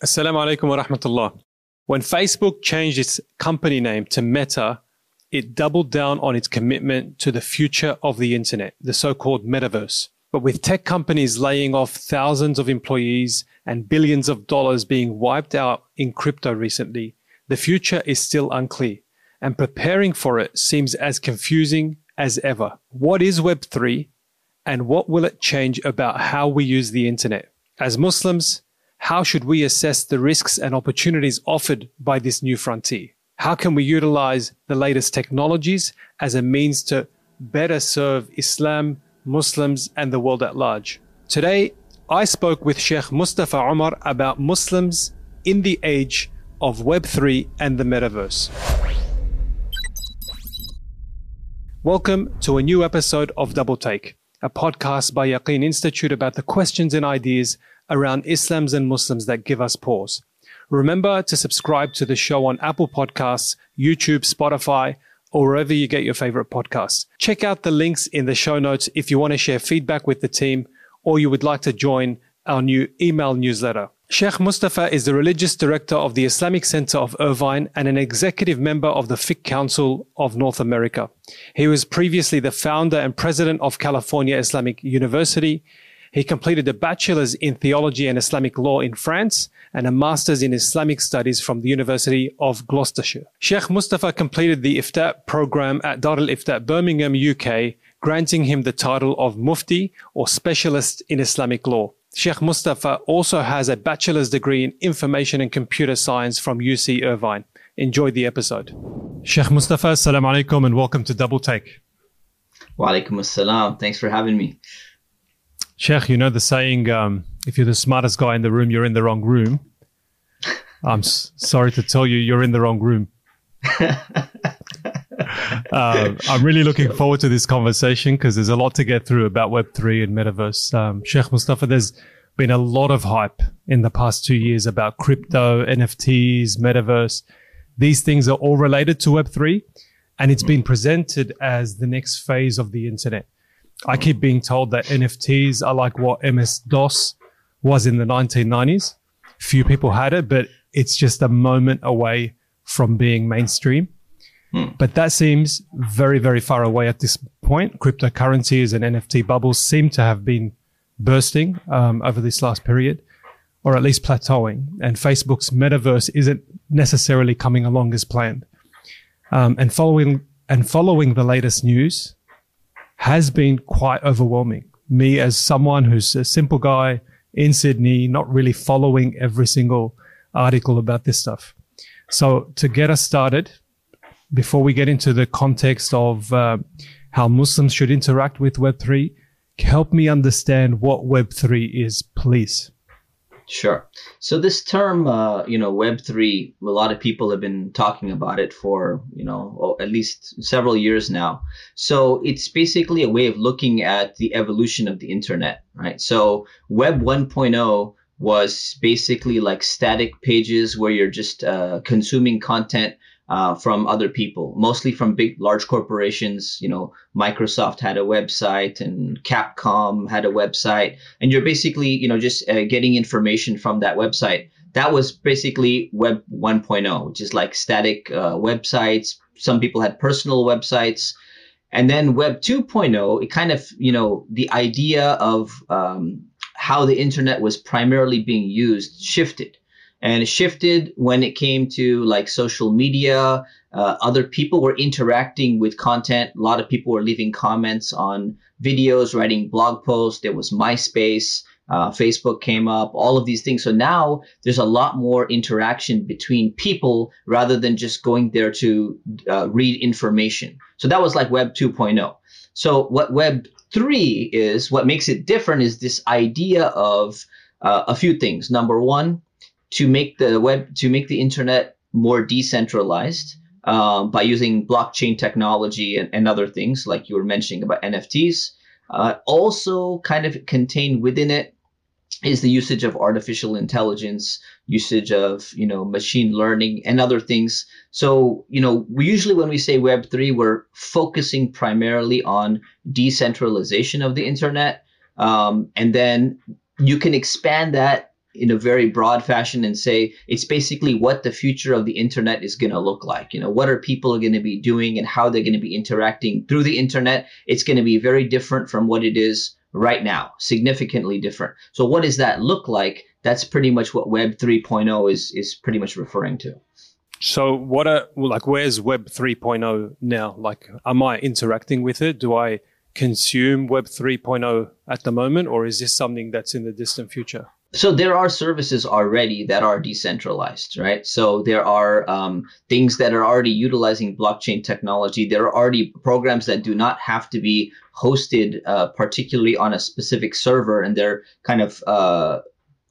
Assalamu alaikum wa rahmatullah. When Facebook changed its company name to Meta, it doubled down on its commitment to the future of the internet, the so-called metaverse. But with tech companies laying off thousands of employees and billions of dollars being wiped out in crypto recently, the future is still unclear and preparing for it seems as confusing as ever. What is Web3 and what will it change about how we use the internet? As Muslims, how should we assess the risks and opportunities offered by this new frontier? How can we utilize the latest technologies as a means to better serve Islam, Muslims, and the world at large? Today, I spoke with Sheikh Mustafa Omar about Muslims in the age of Web3 and the metaverse. Welcome to a new episode of Double Take, a podcast by Yaqeen Institute about the questions and ideas around Islams and Muslims that give us pause. Remember to subscribe to the show on Apple Podcasts, YouTube, Spotify, or wherever you get your favorite podcasts. Check out the links in the show notes if you want to share feedback with the team or you would like to join our new email newsletter. Sheikh Mustafa is the religious director of the Islamic Center of Irvine and an executive member of the Fiqh Council of North America. He was previously the founder and president of California Islamic University. He completed a bachelor's in theology and Islamic law in France and a master's in Islamic studies from the University of Gloucestershire. Sheikh Mustafa completed the Ifta program at Dar al Ifta, Birmingham, UK, granting him the title of Mufti or specialist in Islamic law. Sheikh Mustafa also has a bachelor's degree in information and computer science from UC Irvine. Enjoy the episode. Sheikh Mustafa, assalamu alaikum and welcome to Double Take. Wa alaikum assalam. Thanks for having me. Sheikh, you know the saying, um, if you're the smartest guy in the room, you're in the wrong room. I'm s- sorry to tell you, you're in the wrong room. uh, I'm really looking forward to this conversation because there's a lot to get through about Web3 and Metaverse. Um, Sheikh Mustafa, there's been a lot of hype in the past two years about crypto, NFTs, Metaverse. These things are all related to Web3 and it's been presented as the next phase of the internet. I keep being told that NFTs are like what MS DOS was in the 1990s. Few people had it, but it's just a moment away from being mainstream. But that seems very, very far away at this point. Cryptocurrencies and NFT bubbles seem to have been bursting um, over this last period, or at least plateauing. And Facebook's metaverse isn't necessarily coming along as planned. Um, and following and following the latest news has been quite overwhelming. Me as someone who's a simple guy in Sydney, not really following every single article about this stuff. So to get us started, before we get into the context of uh, how Muslims should interact with Web3, help me understand what Web3 is, please. Sure. So this term, uh, you know, Web three, a lot of people have been talking about it for, you know, at least several years now. So it's basically a way of looking at the evolution of the internet, right? So Web 1.0 was basically like static pages where you're just uh, consuming content uh, from other people, mostly from big, large corporations. You know, Microsoft had a website and Capcom had a website, and you're basically, you know, just uh, getting information from that website. That was basically Web 1.0, which is like static uh, websites. Some people had personal websites. And then Web 2.0, it kind of, you know, the idea of um, how the internet was primarily being used shifted and it shifted when it came to like social media. Uh, other people were interacting with content. A lot of people were leaving comments on videos, writing blog posts. There was MySpace. Uh, Facebook came up, all of these things. So now there's a lot more interaction between people rather than just going there to uh, read information. So that was like Web 2.0. So what Web 3 is, what makes it different is this idea of uh, a few things. Number one, to make the web to make the internet more decentralized um, by using blockchain technology and, and, other things like you were mentioning about NFTs. Uh, also, kind of contained within it is the usage of artificial intelligence, usage of you know machine learning and other things. So you know we usually when we say Web three, we're focusing primarily on decentralization of the internet, um, and then you can expand that in a very broad fashion and say it's basically what the future of the internet is going to look like. You know, what are people going to be doing and how they're going to be interacting through the internet? It's going to be very different from what it is right now, significantly different. So what does that look like? That's pretty much what Web 3.0 is is pretty much referring to. So what are like where's Web 3.0 now? Like am I interacting with it? Do I consume Web 3.0 at the moment or is this something that's in the distant future? So there are services already that are decentralized right? So there are um, things that are already utilizing blockchain technology. There are already programs that do not have to be hosted uh, particularly on a specific server and they're kind of uh,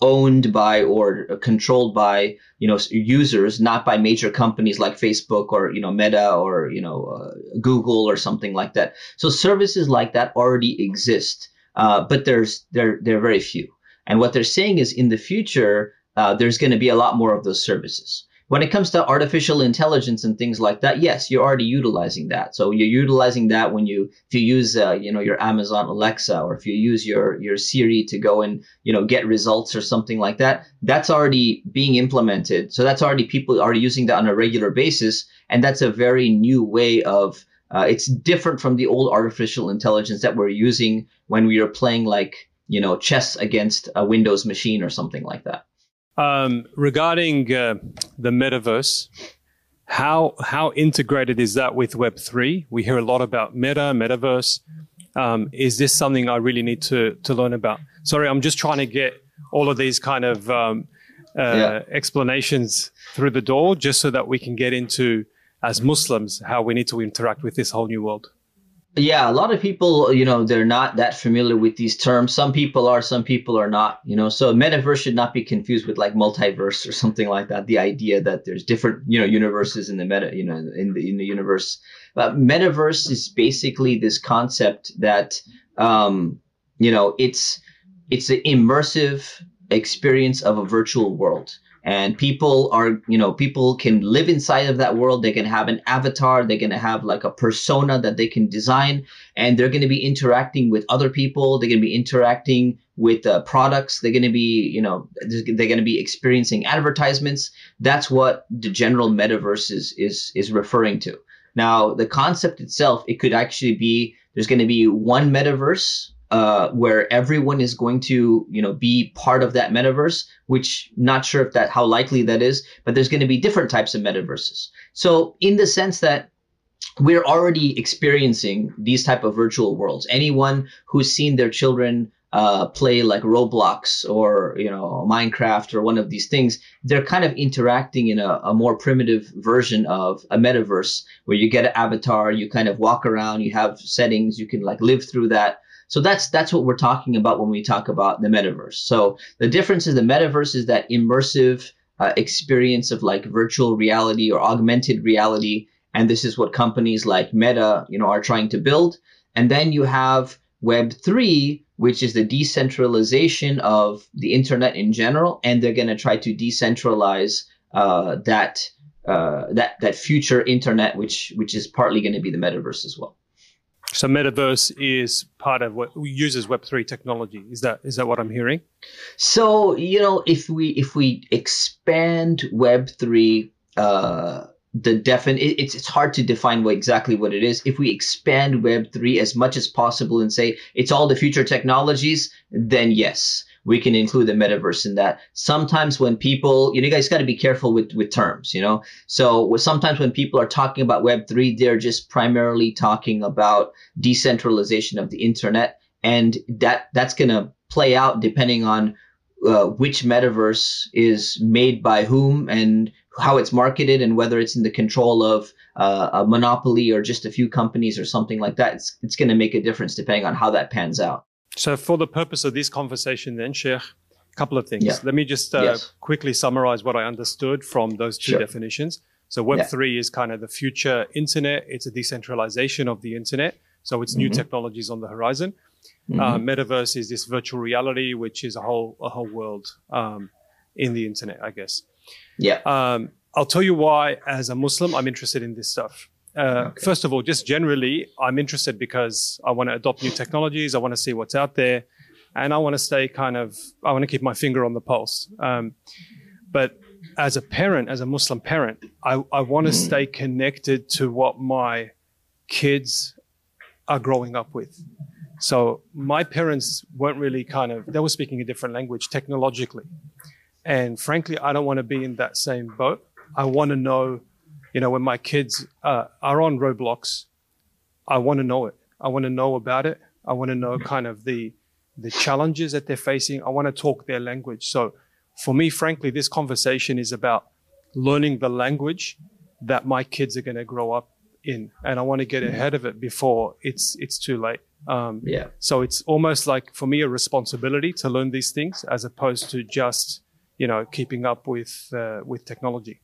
owned by or controlled by you know users not by major companies like facebook or you know meta or you know uh, google or something like that. So services like that already exist uh, but there's they're they're very few and what they're saying is in the future, uh, there's going to be a lot more of those services. When it comes to artificial intelligence and things like that, yes, you're already utilizing that. So you're utilizing that when you, if you use, uh, you know, your Amazon Alexa or if you use your, your Siri to go and, you know, get results or something like that, that's already being implemented. So that's already people are using that on a regular basis. And that's a very new way of, uh, it's different from the old artificial intelligence that we're using when we are playing like, you know, chess against a Windows machine or something like that. Um, regarding uh, the metaverse, how how integrated is that with Web three? We hear a lot about meta, metaverse. Um, is this something I really need to to learn about? Sorry, I'm just trying to get all of these kind of um, uh, yeah. explanations through the door, just so that we can get into as Muslims how we need to interact with this whole new world. Yeah, a lot of people, you know, they're not that familiar with these terms. Some people are, some people are not, you know. So metaverse should not be confused with like multiverse or something like that. The idea that there's different, you know, universes in the meta, you know, in the in the universe. But metaverse is basically this concept that um, you know, it's it's an immersive experience of a virtual world. And people are you know people can live inside of that world. They can have an avatar. They're going to have like a persona that they can design. And they're going to be interacting with other people. They're going to be interacting with uh, products. They're going to be you know they're going to be experiencing advertisements. That's what the general metaverse is is is referring to. Now the concept itself it could actually be there's going to be one metaverse uh, where everyone is going to, you know, be part of that metaverse, which not sure if that how likely that is, but there's going to be different types of metaverses. So in the sense that we're already experiencing these type of virtual worlds. Anyone who's seen their children uh, play like Roblox or you know Minecraft or one of these things, they're kind of interacting in a, a, more primitive version of a metaverse where you get an avatar, you kind of walk around, you have settings, you can like live through that. So that's that's what we're talking about when we talk about the metaverse. So the difference is the metaverse is that immersive uh, experience of like virtual reality or augmented reality, and this is what companies like Meta, you know, are trying to build. And then you have Web three, which is the decentralization of the internet in general, and they're going to try to decentralize uh, that uh, that that future internet, which which is partly going to be the metaverse as well. So metaverse is part of what uses Web three technology. Is that is that what I'm hearing? So you know, if we if we expand Web three, uh, the defin it, it's it's hard to define what exactly what it is. If we expand Web three as much as possible and say it's all the future technologies, then yes we can include the metaverse in that. Sometimes when people, you know, you guys got to be careful with, with terms, you know? So sometimes when people are talking about Web3, they're just primarily talking about decentralization of the internet. And that, that's to play out depending on uh, which metaverse is made by whom and how it's marketed and whether it's in the control of uh, a monopoly or just a few companies or something like that. It's, it's going to make a difference depending on how that pans out. So, for the purpose of this conversation, then, Sheikh, a couple of things. Yeah. Let me just uh, yes. quickly summarize what I understood from those two sure. definitions. So, Web3 yeah. is kind of the future internet, it's a decentralization of the internet. So, it's mm-hmm. new technologies on the horizon. Mm-hmm. Uh, metaverse is this virtual reality, which is a whole, a whole world um, in the internet, I guess. Yeah. Um, I'll tell you why, as a Muslim, I'm interested in this stuff. Uh, okay. First of all, just generally, I'm interested because I want to adopt new technologies. I want to see what's out there. and I want to stay kind of, I want to keep my finger on the pulse. Um, but as a parent, as a Muslim parent, I, I want to stay connected to what my kids are growing up with. So my parents weren't really kind of, they were speaking a different language technologically. And frankly, I don't want to be in that same boat. I want to know, you know, when my kids uh, are on Roblox, I want to know it. I want to know about it. I want to know kind of the, the challenges that they're facing. I want to talk their language. So for me, frankly, this conversation is about learning the language that my kids are going to grow up in, and I want to get ahead of it before it's it's too late. Um, yeah. So it's almost like for me a responsibility to learn these things as opposed to just you know keeping up with uh, with technology.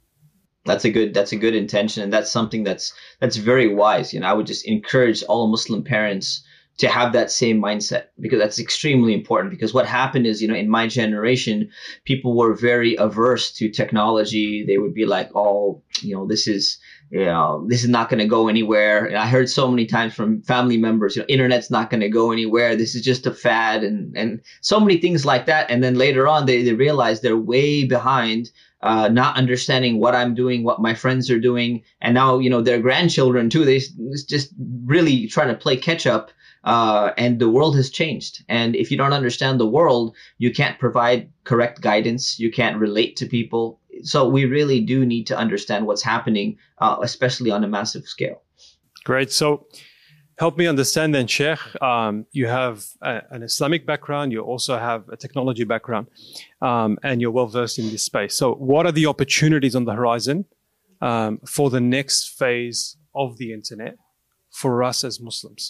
That's a good that's a good intention, and that's something that's that's very wise. You know, I would just encourage all Muslim parents to have that same mindset because that's extremely important. Because what happened is you know in my generation people were very averse to technology. They would be like oh you know this is you know this is not going to go anywhere. And i heard so many times from family members you know internet's not going to go anywhere. This is just a fad and and so many things like that. And then later on they, they realize they're way behind uh, not understanding what I'm doing, what my friends are doing, and now you know their grandchildren too. They just really trying to play catch up uh, and the world has changed. And if you don't understand the world, you can't provide correct guidance. You can't relate to people. So we really do need to understand what's happening, uh, especially on a massive scale. Great. So help me understand then, Sheikh. Um, you have a, an Islamic background. You also have a technology background, um, and you're well versed in this space. So what are the opportunities on the horizon um, for the next phase of the internet for us as Muslims?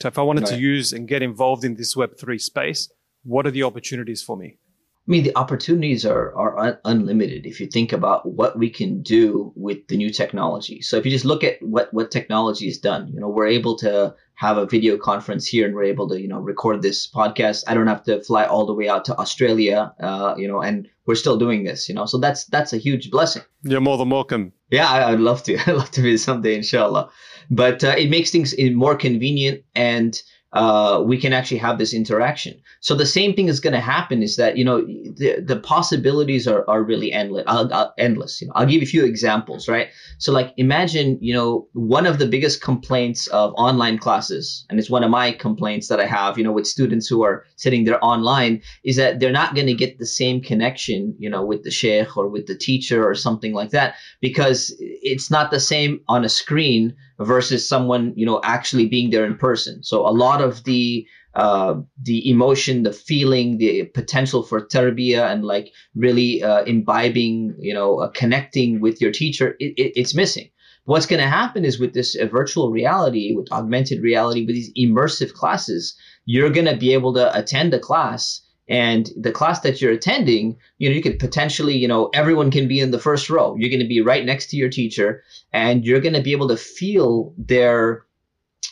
So if I wanted right. to use and get involved in this Web3 space, what are the opportunities for me? I mean, the opportunities are, are un- unlimited if you think about what we can do with the new technology. So if you just look at what, what technology has done, you know, we're able to have a video conference here and we're able to, you know, record this podcast. I don't have to fly all the way out to Australia, uh, you know, and we're still doing this, you know, so that's, that's a huge blessing. You're more than welcome. Yeah, I, would love to. I'd love to be someday, inshallah. But uh, it makes things more convenient and uh, we can actually have this interaction. So the same thing is going to happen is that, you know, the, the possibilities are, are really endless, uh, uh, endless. You know, I'll give you a few examples, right? So like imagine, you know, one of the biggest complaints of online classes, and it's one of my complaints that I have, you know, with students who are sitting there online is that they're not going to get the same connection, you know, with the sheikh or with the teacher or something like that because it's not the same on a screen versus someone you know actually being there in person. So a lot of the uh, the emotion the feeling the potential for tarbiyah and like really uh, imbibing you know uh, connecting with your teacher it, it, it's missing. What's going to happen is with this uh, virtual reality with augmented reality with these immersive classes you're going to be able to attend a class and the class that you're attending you know you could potentially you know everyone can be in the first row. You're going to be right next to your teacher and you're going to be able to feel their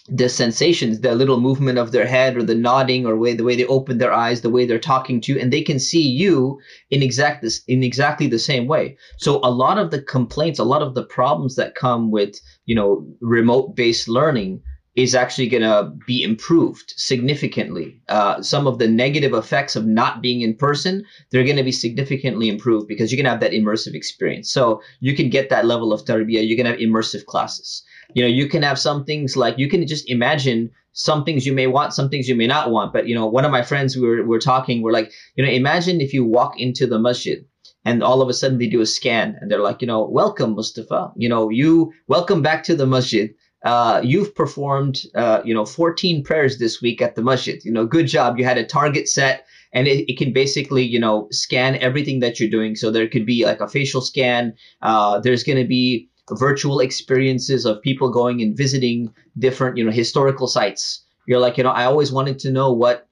the sensations the little movement of their head or the nodding or way the way they open their eyes the way they're talking to you and they can see you in exact this in exactly the same way. So a lot of the complaints a lot of the problems that come with you know remote based learning is actually going to be improved significantly. Uh, some of the negative effects of not being in person, they're going to be significantly improved because going to have that immersive experience. So you can get that level of tarbiyah. You can have immersive classes. You know, you can have some things like you can just imagine some things you may want, some things you may not want. But you know, one of my friends we were, we were talking, we're like, you know, imagine if you walk into the masjid and all of a sudden they do a scan and they're like, you know, welcome Mustafa. You know, you welcome back to the masjid uh, you've performed, uh, you know, 14 prayers this week at the masjid. You know, good job. You had a target set and it, it can basically, you know, scan everything that you're doing. So there could be like a facial scan. Uh, there's going to be virtual experiences of people going and visiting different, you know, historical sites. You're like, you know, I always wanted to know what,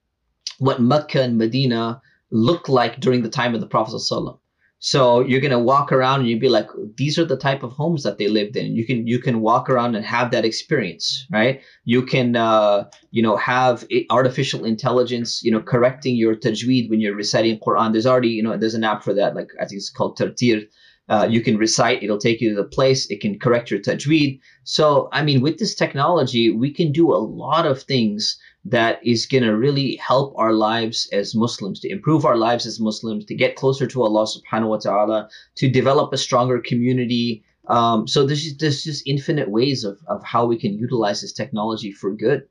what Mecca and Medina looked like during the time of the Prophet Sallallahu so you're gonna walk around and you'd be like, these are the type of homes that they lived in. You can you can walk around and have that experience, right? You can uh, you know have artificial intelligence, you know, correcting your tajweed when you're reciting Quran. There's already you know there's an app for that, like I think it's called Tarteel. Uh, you can recite, it'll take you to the place, it can correct your tajweed. So, I mean, with this technology, we can do a lot of things that is going to really help our lives as Muslims, to improve our lives as Muslims, to get closer to Allah subhanahu wa ta'ala, to develop a stronger community. Um, so there's just, there's just infinite ways of, of how we can utilize this technology for good.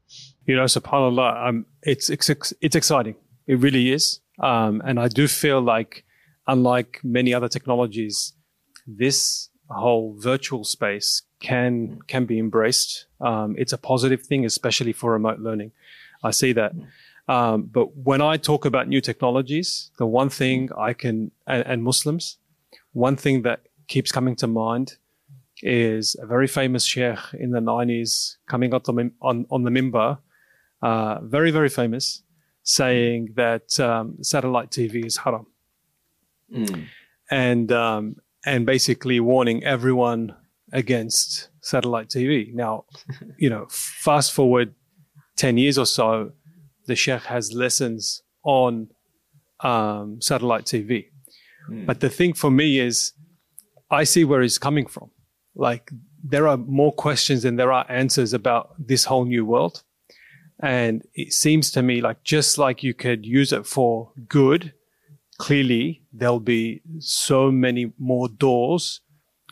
You know, subhanAllah, um, it's, it's, it's exciting. It really is. Um, and I do feel like, unlike many other technologies, this whole virtual space can can be embraced. Um, it's a positive thing, especially for remote learning. I see that. Um, but when I talk about new technologies, the one thing I can and, and, Muslims, one thing that keeps coming to mind is a very famous sheikh in the 90s coming up on on, on the mimbar, uh, very very famous, saying that um, satellite TV is haram, mm. and um, and basically warning everyone against satellite TV. Now, you know, fast forward 10 years or so, the Sheikh has lessons on um, satellite TV. Mm. But the thing for me is, I see where he's coming from. Like, there are more questions than there are answers about this whole new world. And it seems to me like just like you could use it for good, clearly there'll be so many more doors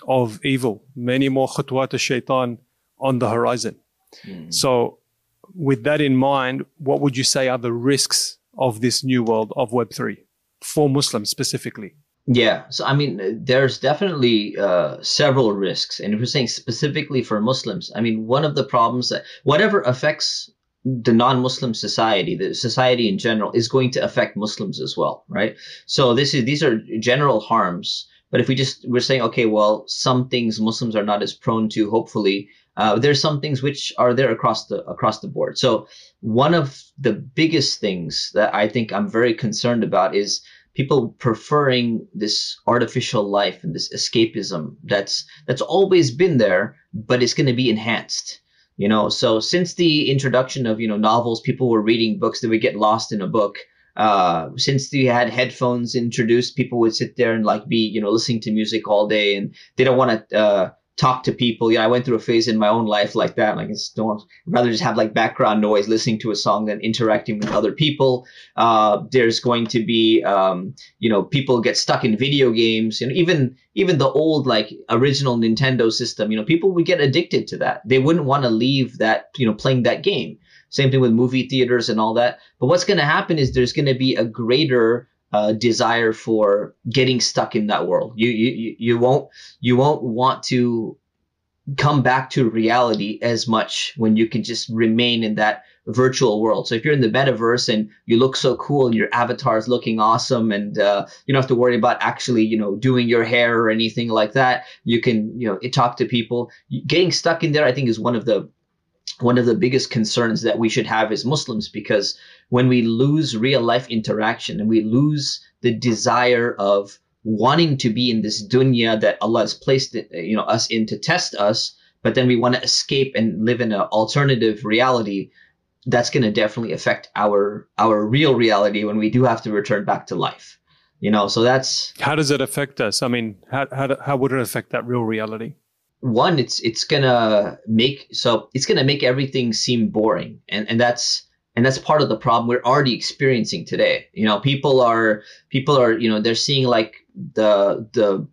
of evil, many more khutwat shaitan on the horizon. Mm. So, with that in mind, what would you say are the risks of this new world of Web3 for Muslims specifically? Yeah, so I mean, there's definitely uh, several risks, and if we're saying specifically for Muslims, I mean, one of the problems that whatever affects the non-Muslim society, the society in general, is going to affect Muslims as well, right? So this is these are general harms but if we just we're saying, okay, well, some things Muslims are not as prone to. Hopefully, uh, there's some things which are there across the across the board. So one of the biggest things that I think I'm very concerned about is people preferring this artificial life and this escapism that's that's always been there, but it's going to be enhanced. You know, so since the introduction of you know novels, people were reading books that would get lost in a book uh, since they had headphones introduced, people would sit there and like be, you know, listening to music all day and they don't want to, uh, talk to people. Yeah, I went through a phase in my own life like that. Like it's don't rather just have like background noise listening to a song than interacting with other people. Uh, there's going to be, um, you know, people get stuck in video games and even, even the old like original Nintendo system, you know, people would get addicted to that. They wouldn't want to leave that, you know, playing that game. Same thing with movie theaters and all that. But what's going to happen is there's going to be a greater uh, desire for getting stuck in that world. You, you you won't you won't want to come back to reality as much when you can just remain in that virtual world. So if you're in the metaverse and you look so cool and your avatar is looking awesome and uh, you don't have to worry about actually, you know, doing your hair or anything like that, you can, you know, talk to people. Getting stuck in there, I think, is one of the one of the biggest concerns that we should have as Muslims because when we lose real life interaction and we lose the desire of wanting to be in this dunya that Allah has placed you know us in to test us, but then we want to escape and live in an alternative reality, that's going to definitely affect our our real reality when we do have to return back to life. You know, so that's how does it affect us? I mean, how how, how would it affect that real reality? One it's it's gonna make so it's gonna make everything seem boring. And and that's and that's part of the problem we're already experiencing today. You know people are people are you know they're seeing like the the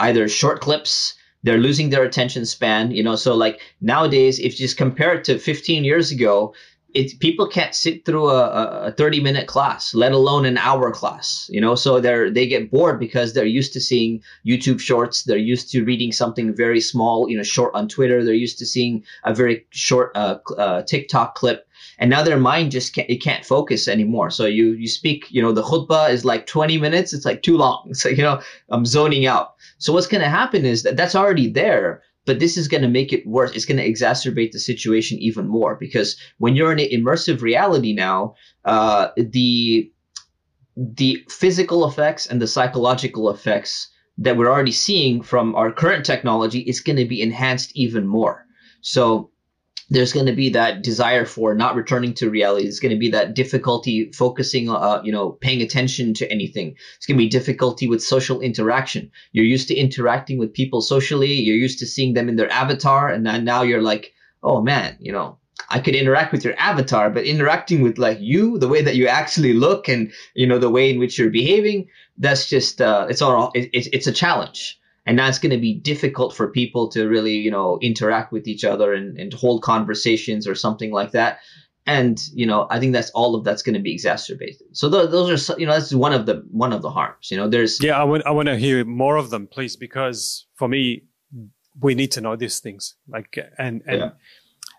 either short clips they're losing their attention span you know so like nowadays if you just compare it to 15 years ago it people can't sit through a, a 30 minute class let alone an hour class you know? So they're they get bored because they're used to seeing youtube shorts they're used to reading something very small you know short on twitter they're used to seeing a very short uh, uh, tiktok clip and now their mind just can't it can't focus anymore. So you you speak you know the khutbah is like 20 minutes it's like too long so you know i'm zoning out. So what's going to happen is that that's already there but this is going to make it worse. It's going to exacerbate the situation even more because when you're in an immersive reality now, uh, the the physical effects and the psychological effects that we're already seeing from our current technology is going to be enhanced even more. So there's going to be that desire for not returning to reality. There's going to be that difficulty focusing, uh, you know, paying attention to anything. It's going to be difficulty with social interaction. You're used to interacting with people socially. You're used to seeing them in their avatar, and now you're like, oh man, you know, I could interact with your avatar, but interacting with like you, the way that you actually look and, you know, the way in which you're behaving, that's just, uh, it's all, it, it's a challenge. And that's going to be difficult for people to really, you know, interact with each other and, and hold conversations or something like that. And you know i think that's all of that's going to be exacerbated. So th- those are you know that's one of the one of the harms you know there's yeah i want i want to hear more of them please because for me we need to know these things. Like and and yeah.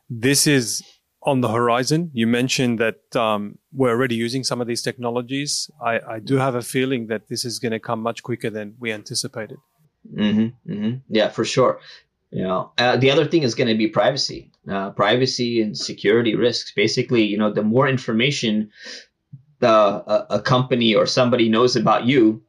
this is on the horizon. You mentioned that um, we're already using some of these technologies. I i do have a feeling that this is going to come much quicker than we anticipated mm-hmm, mm-hmm. yeah for sure you know, uh, the other thing is going to be privacy, uh, privacy and security risks. Basically, you know, the more information the a, a company or somebody knows about you,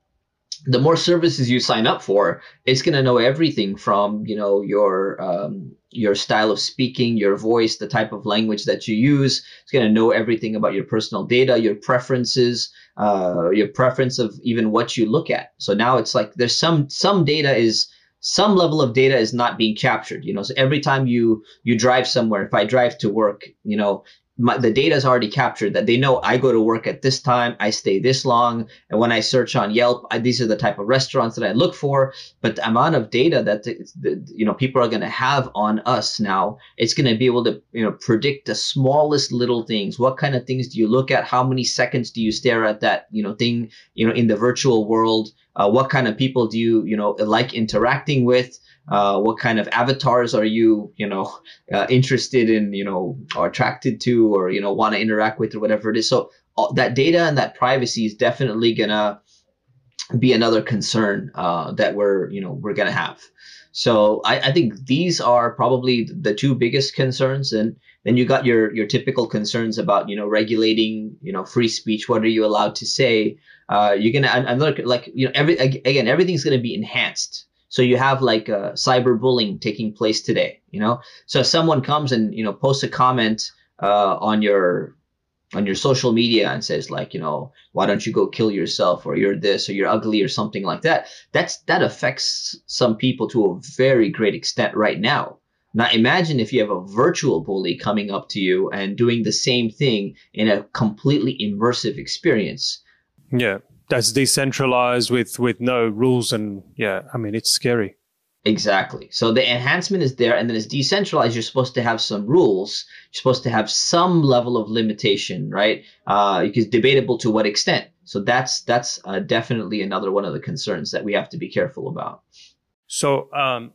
the more services you sign up for, it's going to know everything from you know your um, your style of speaking, your voice, the type of language that you use. It's going to know everything about your personal data, your preferences, uh, your preference of even what you look at. So now it's like there's some some data is some level of data is not being captured you know so every time you you drive somewhere if i drive to work you know my, the data is already captured that they know I go to work at this time, I stay this long, and when I search on Yelp, I, these are the type of restaurants that I look for. But the amount of data that the, you know people are going to have on us now, it's going to be able to you know predict the smallest little things. What kind of things do you look at? How many seconds do you stare at that you know thing you know in the virtual world? Uh, what kind of people do you you know like interacting with? Uh, what kind of avatars are you you know uh, interested in you know or attracted to or you know want to interact with or whatever it is? So uh, that data and that privacy is definitely gonna be another concern uh, that we're you know we're gonna have. So I, I think these are probably the two biggest concerns and then you got your your typical concerns about you know regulating you know free speech. What are you allowed to say? Uh, you're gonna another like you know every again everything's gonna be enhanced so you have like a cyberbullying taking place today, you know. So if someone comes and you know posts a comment uh, on your on your social media and says like you know why don't you go kill yourself? Or you're this or you're ugly or something like that that's that affects some people to a very great extent right now. Now imagine if you have a virtual bully coming up to you and doing the same thing in a completely immersive experience. Yeah that's decentralized with with no rules and yeah i mean it's scary. Exactly. So the enhancement is there and then it's decentralized. You're supposed to have some rules. You're supposed to have some level of limitation right? Uh it's debatable to what extent. So that's that's uh, definitely another one of the concerns that we have to be careful about. So um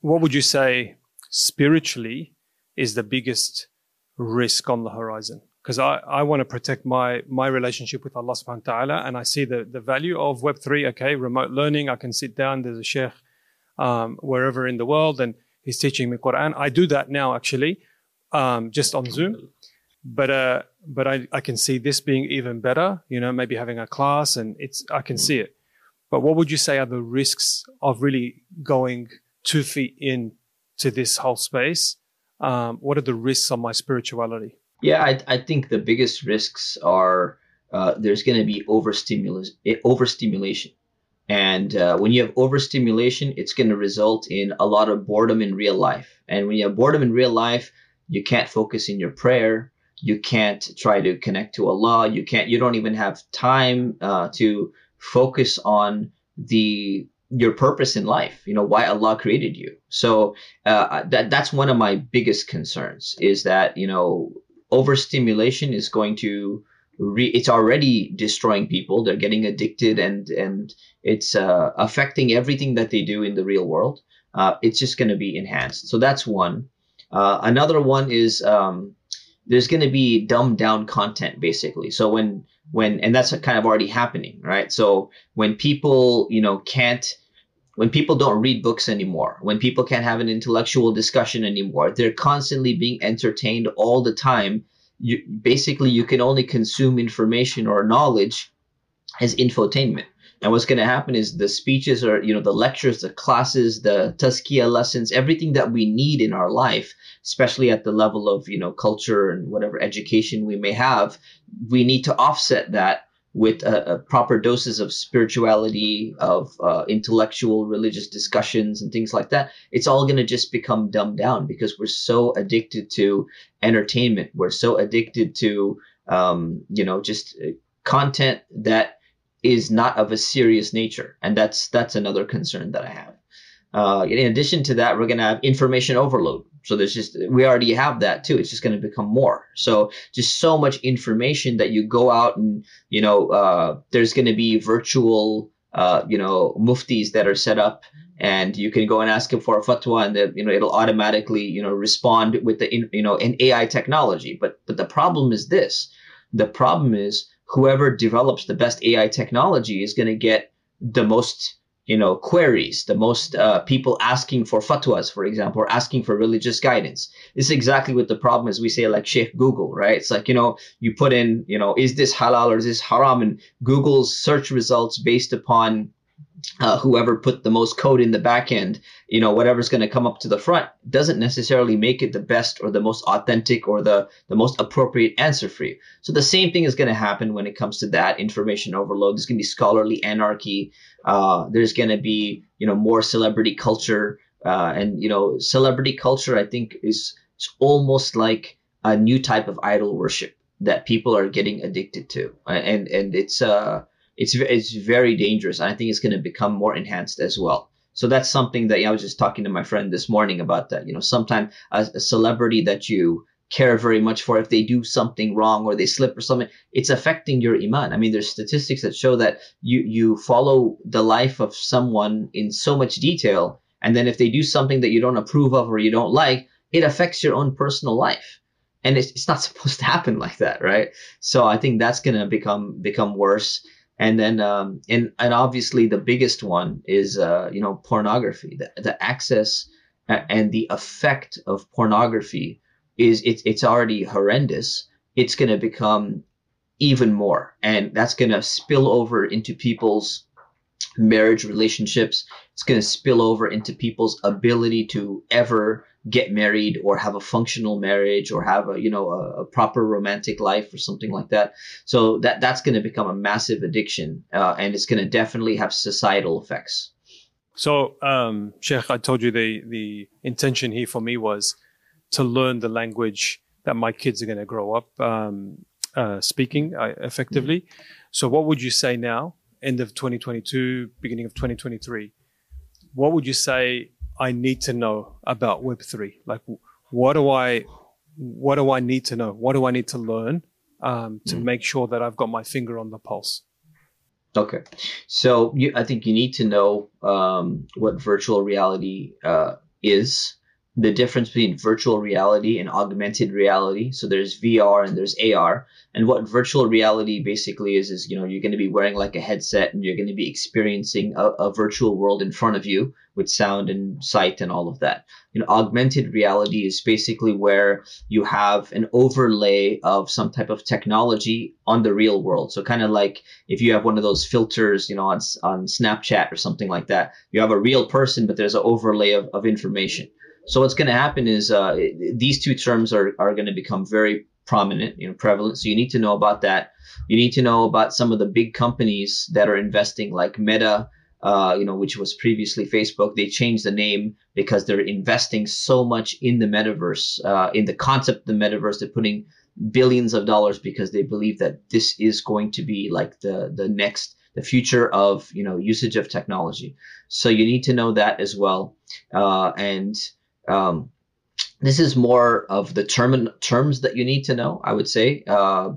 what would you say spiritually is the biggest risk on the horizon because I, I want to protect my my relationship with Allah subhanahu wa ta'ala and I see the, the value of Web3. Okay, remote learning. I can sit down, there's a sheikh um, wherever in the world and he's teaching me Quran. I do that now actually, um, just on Zoom. But uh, but I, I can see this being even better, you know, maybe having a class and it's I can see it. But what would you say are the risks of really going two feet in to this whole space? Um, what are the risks on my spirituality? Yeah, I, I think the biggest risks are uh, there's going to be overstimulus, eh, overstimulation. And uh, when you have overstimulation, it's going to result in a lot of boredom in real life. And when you have boredom in real life, you can't focus in your prayer. You can't try to connect to Allah. You can't. You don't even have time uh, to focus on the your purpose in life. You know why Allah created you. So uh, that that's one of my biggest concerns is that you know overstimulation is going to re- it's already destroying people. They're getting addicted and and it's uh, affecting everything that they do in the real world. Uh, it's just going to be enhanced. So that's one. Uh, another one is um, there's going to be dumbed down content basically. So when when and that's kind of already happening right? So when people you know can't when people don't read books anymore, when people can't have an intellectual discussion anymore, they're constantly being entertained all the time. You, basically, you can only consume information or knowledge as infotainment. And what's going to happen is the speeches or, you know, the lectures, the classes, the tazkiyah lessons, everything that we need in our life, especially at the level of, you know, culture and whatever education we may have, we need to offset that with a, a proper doses of spirituality, of uh, intellectual, religious discussions, and things like that, it's all going to just become dumbed down because we're so addicted to entertainment. We're so addicted to, um, you know, just uh, content that is not of a serious nature, and that's that's another concern that I have. Uh, in addition to that, we're going to have information overload. So there's just we already have that too. It's just going to become more. So just so much information that you go out and you know uh, there's going to be virtual uh, you know muftis that are set up and you can go and ask him for a fatwa and the, you know it'll automatically you know respond with the you know an AI technology. But but the problem is this. The problem is whoever develops the best AI technology is going to get the most you know queries the most uh, people asking for fatwas for example or asking for religious guidance. This is exactly what the problem is. We say like sheikh google right? It's like you know you put in you know is this halal or is this haram? And google's search results based upon uh, whoever put the most code in the back end, you know, whatever's going to come up to the front doesn't necessarily make it the best or the most authentic or the, the most appropriate answer for you. So the same thing is going to happen when it comes to that information overload. There's going to be scholarly anarchy. Uh, there's going to be, you know, more celebrity culture. Uh, and, you know, celebrity culture, I think, is, is almost like a new type of idol worship that people are getting addicted to. And, and it's, uh, it's it's very dangerous. I think it's going to become more enhanced as well. So that's something that you know, I was just talking to my friend this morning about that. You know, sometimes a, a celebrity that you care very much for, if they do something wrong or they slip or something, it's affecting your iman. I mean, there's statistics that show that you you follow the life of someone in so much detail, and then if they do something that you don't approve of or you don't like, it affects your own personal life and it's, it's not supposed to happen like that right so i think that's going to become become worse and then um, and and obviously the biggest one is uh, you know pornography. The, the access and the effect of pornography is it's it's already horrendous. It's going to become even more. And that's going to spill over into people's marriage relationships. It's going to spill over into people's ability to ever get married or have a functional marriage or have a you know a, a proper romantic life or something like that. So that that's going to become a massive addiction uh, and it's going to definitely have societal effects. So um sheikh i told you the the intention here for me was to learn the language that my kids are going to grow up um, uh, speaking uh, effectively. Mm-hmm. so what would you say now end of 2022 beginning of 2023 what would you say I need to know about Web3? Like, what do I, what do I need to know? What do I need to learn um, to mm. make sure that I've got my finger on the pulse? Okay, so you, I think you need to know um, what virtual reality uh, is, the difference between virtual reality and augmented reality. So there's VR and there's AR. And what virtual reality basically is, is, you know, you're going to be wearing like a headset and you're going to be experiencing a, a, virtual world in front of you with sound and sight and all of that. You know, augmented reality is basically where you have an overlay of some type of technology on the real world. So kind of like if you have one of those filters, you know, on, on Snapchat or something like that, you have a real person, but there's an overlay of, of information. So what's going to happen is uh, these two terms are, are going to become very prominent, you know, prevalent. So you need to know about that. You need to know about some of the big companies that are investing, like Meta, uh, you know, which was previously Facebook. They changed the name because they're investing so much in the metaverse, uh, in the concept of the metaverse. They're putting billions of dollars because they believe that this is going to be like the the next the future of you know usage of technology. So you need to know that as well, uh, and um, this is more of the term terms that you need to know. I would say uh,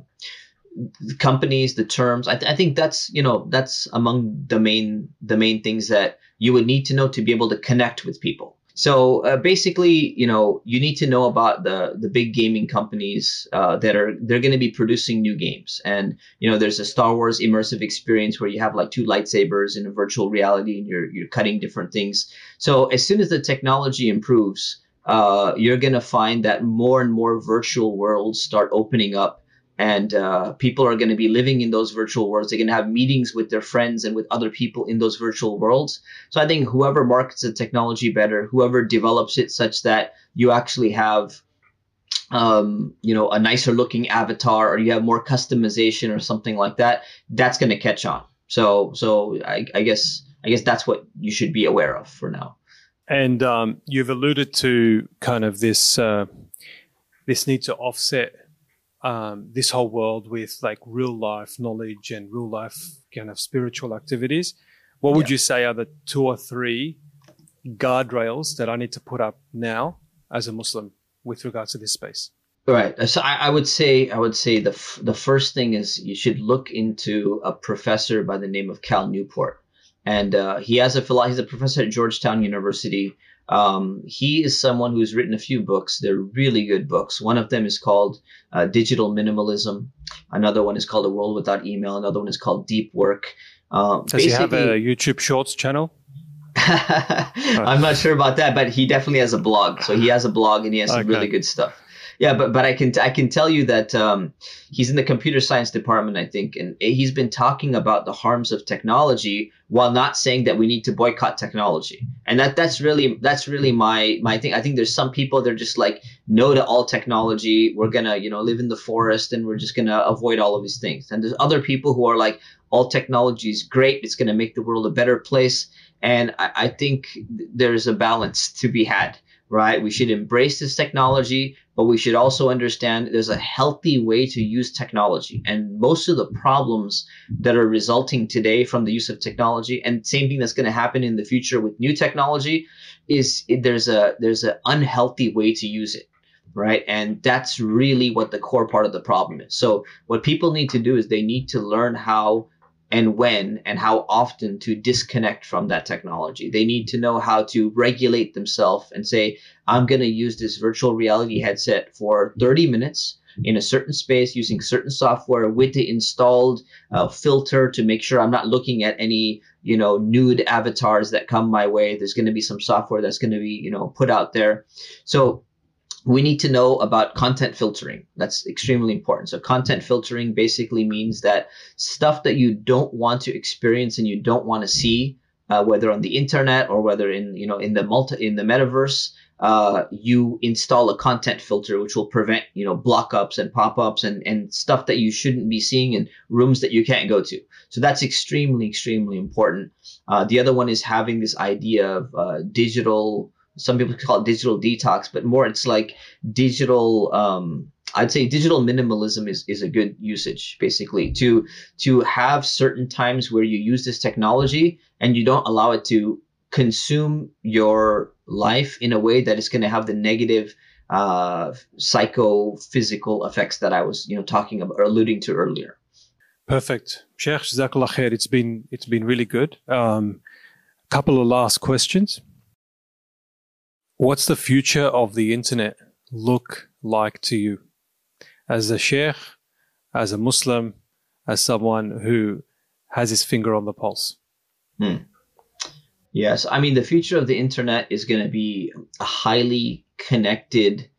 the companies, the terms. I, th- I, think that's you know that's among the main the main things that you would need to know to be able to connect with people. So uh, basically, you know, you need to know about the the big gaming companies uh, that are they're going to be producing new games, and you know, there's a Star Wars immersive experience where you have like two lightsabers in a virtual reality, and you're you're cutting different things. So as soon as the technology improves, uh, you're going to find that more and more virtual worlds start opening up and uh, people are going to be living in those virtual worlds. They're going to have meetings with their friends and with other people in those virtual worlds. So I think whoever markets the technology better, whoever develops it such that you actually have um, you know, a nicer looking avatar or you have more customization or something like that, that's going to catch on. So, so I, I, guess, I guess that's what you should be aware of for now. And um, you've alluded to kind of this, uh, this need to offset um, this whole world with like real life knowledge and real life kind of spiritual activities. What would yeah. you say are the two or three guardrails that I need to put up now as a Muslim with regards to this space? Right. So I, I, would say I would say the f- the first thing is you should look into a professor by the name of Cal Newport, and uh, he has a he's a professor at Georgetown University. Um, he is someone who's written a few books. They're really good books. One of them is called uh, Digital Minimalism. Another one is called A World Without Email. Another one is called Deep Work. Um, Does he have a YouTube Shorts channel? I'm not sure about that, but he definitely has a blog. So he has a blog and he has some really good stuff. Yeah, but but I can I can tell you that um, he's in the computer science department, I think, and he's been talking about the harms of technology while not saying that we need to boycott technology. And that that's really that's really my my thing. I think there's some people they're just like no to all technology. We're gonna you know live in the forest and we're just gonna avoid all of these things. And there's other people who are like all technology is great. It's gonna make the world a better place. And I, I think there's a balance to be had right? We should embrace this technology, but we should also understand there's a healthy way to use technology. And most of the problems that are resulting today from the use of technology, and same thing that's going to happen in the future with new technology, is there's a there's an unhealthy way to use it right? And that's really what the core part of the problem is. So what people need to do is they need to learn how and when and how often to disconnect from that technology. They need to know how to regulate themselves and say, I'm going to use this virtual reality headset for 30 minutes in a certain space using certain software with the installed uh, filter to make sure I'm not looking at any, you know, nude avatars that come my way. There's going to be some software that's going to be, you know, put out there. So we need to know about content filtering. That's extremely important. So content filtering basically means that stuff that you don't want to experience and you don't want to see, uh, whether on the internet or whether in you know in the multi in the metaverse, uh, you install a content filter which will prevent you know block-ups and pop-ups and and stuff that you shouldn't be seeing in rooms that you can't go to. So that's extremely extremely important. Uh, the other one is having this idea of uh, digital some people call it digital detox, but more it's like digital. Um, I'd say digital minimalism is, is a good usage basically to to have certain times where you use this technology and you don't allow it to consume your life in a way that is going to have the negative uh, psychophysical effects that I was you know talking about or alluding to earlier. Perfect, Sheikh Jazakallah. It's been it's been really good. Um, couple of last questions. What's the future of the internet look like to you? As a sheikh, as a Muslim, as someone who has his finger on the pulse? Hmm. Yes, I mean, the future of the internet is going to be a highly connected,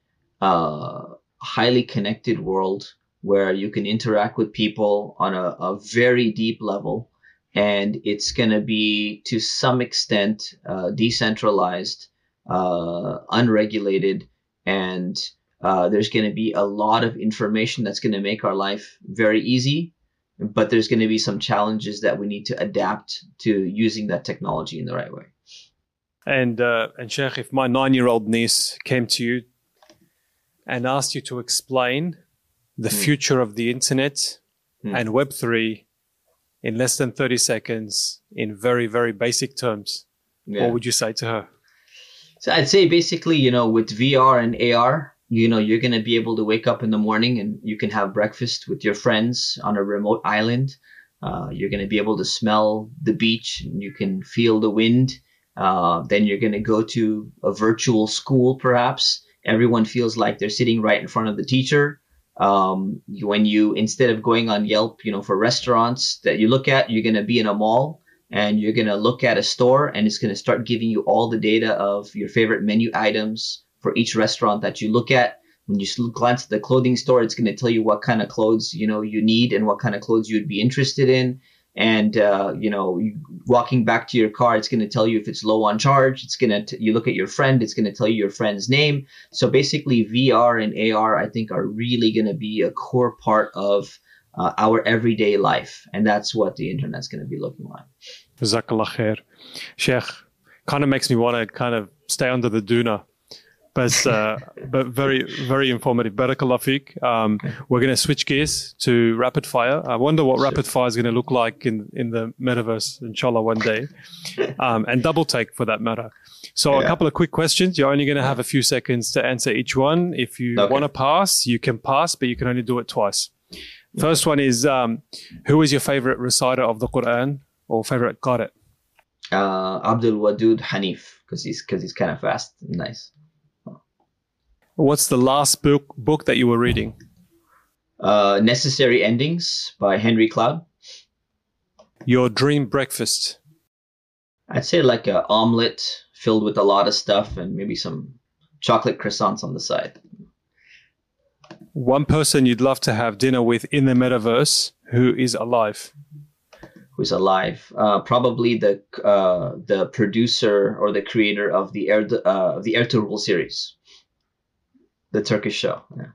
uh, highly connected world where you can interact with people on a, a very deep level. And it's going to be to some extent uh, decentralized uh, unregulated, and uh, there's going to be a lot of information that's going to make our life very easy. But there's going to be some challenges that we need to adapt to using that technology in the right way. And uh, and Sheikh, if my nine-year-old niece came to you and asked you to explain the mm. future of the internet mm. and Web three in less than thirty seconds in very very basic terms, yeah. what would you say to her? So I'd say basically, you know, with VR and AR, you know, you're going to be able to wake up in the morning and you can have breakfast with your friends on a remote island. Uh, you're going to be able to smell the beach and you can feel the wind. Uh, then you're going to go to a virtual school, perhaps. Everyone feels like they're sitting right in front of the teacher. Um, when you, instead of going on Yelp, you know, for restaurants that you look at, you're going to be in a mall and you're going to look at a store and it's going to start giving you all the data of your favorite menu items for each restaurant that you look at. When you glance at the clothing store it's going to tell you what kind of clothes you know you need and what kind of clothes you'd be interested in. And uh, you know walking back to your car it's going to tell you if it's low on charge. It's going to you look at your friend it's going to tell you your friend's name. So basically vr and ar i think are really going to be a core part of uh, our everyday life and that's what the internet's going to be looking like Jazakallah khair. Sheikh, kind of makes me want to kind of stay under the dunya but uh, but very very informative. Barakallah feek. Um, we're going to switch gears to rapid fire. I wonder what sure. rapid fire is going to look like in in the metaverse, inshallah, one day, um, and double take for that matter. So yeah. a couple of quick questions. You're only going to have a few seconds to answer each one. If you okay. want to pass, you can pass, but you can only do it twice. First one is um, who is your favorite reciter of the Quran or favorite qari? Uh, Abdul Wadud Hanif because he's because he's kind of fast and nice. What's the last book book that you were reading? Uh, Necessary Endings by Henry Cloud. Your dream breakfast? I'd say like an omelet filled with a lot of stuff and maybe some chocolate croissants on the side. One person you'd love to have dinner with in the metaverse who is alive? Who's alive? Uh, probably the uh, the producer or the creator of the Air uh, the Ertugrul series the Turkish show. Yeah.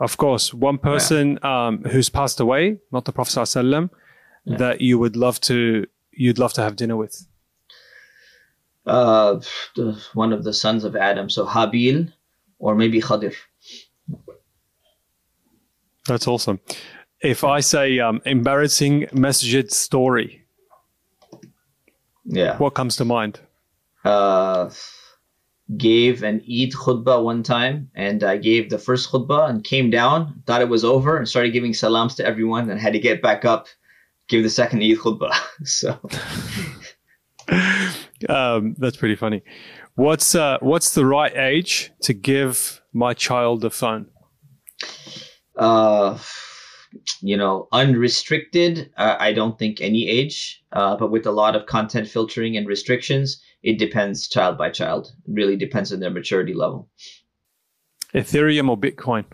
Of course, one person yeah. um, who's passed away, not the Prophet ﷺ, yeah. that you would love to you'd love to have dinner with. Uh, the, one of the sons of Adam, so Habil, or maybe Khadir. That's awesome. If I say um, embarrassing masjid story, yeah, what comes to mind? Uh, gave an Eid khutbah one time, and I gave the first khutbah and came down, thought it was over, and started giving salams to everyone, and had to get back up, give the second Eid khutbah. so um, that's pretty funny. What's uh, what's the right age to give my child a phone? Uh, you know, unrestricted. Uh, I don't think any age, uh, but with a lot of content filtering and restrictions it depends child by child. It really depends on their maturity level. Ethereum or Bitcoin?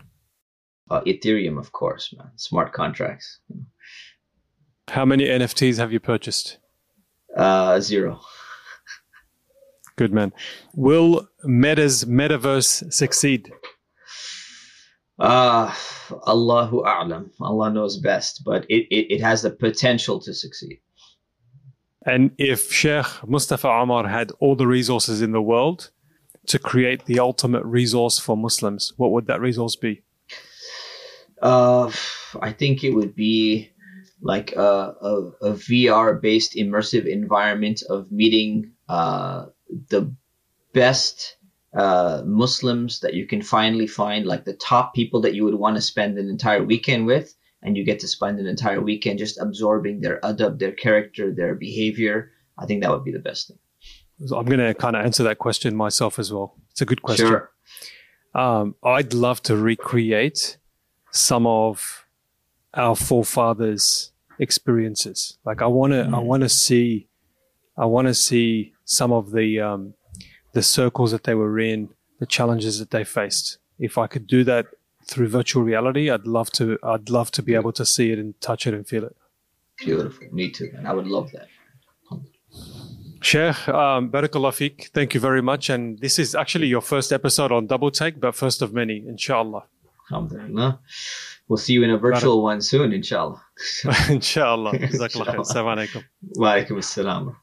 Uh, Ethereum, of course, man. Smart contracts. How many NFTs have you purchased? Uh, zero. Good man. Will Meta's metaverse succeed? Uh, Allahu A'lam. Allah knows best, but it, it, it has the potential to succeed. And if Sheikh Mustafa Omar had all the resources in the world to create the ultimate resource for Muslims, what would that resource be? Uh, I think it would be like a, a, a VR based immersive environment of meeting uh, the best uh, Muslims that you can finally find, like the top people that you would want to spend an entire weekend with, and you get to spend an entire weekend just absorbing their adab, their character, their behavior. I think that would be the best thing. I'm going to kind of answer that question myself as well. It's a good question. Sure. Um, I'd love to recreate some of our forefathers' experiences. Like I want to, mm. I want to see, I want to see some of the um, the circles that they were in, the challenges that they faced. If I could do that through virtual reality, I'd love to. I'd love to be able to see it and touch it and feel it. Beautiful. Me too, and I would love that. Sheikh, um, Barakallah thank you very much. And this is actually your first episode on Double Take, but first of many, inshallah. Alhamdulillah. We'll see you in a virtual Barak- one soon, inshallah. inshallah. Jazakallah khair. Assalamu alaikum. Wa alaikum assalam.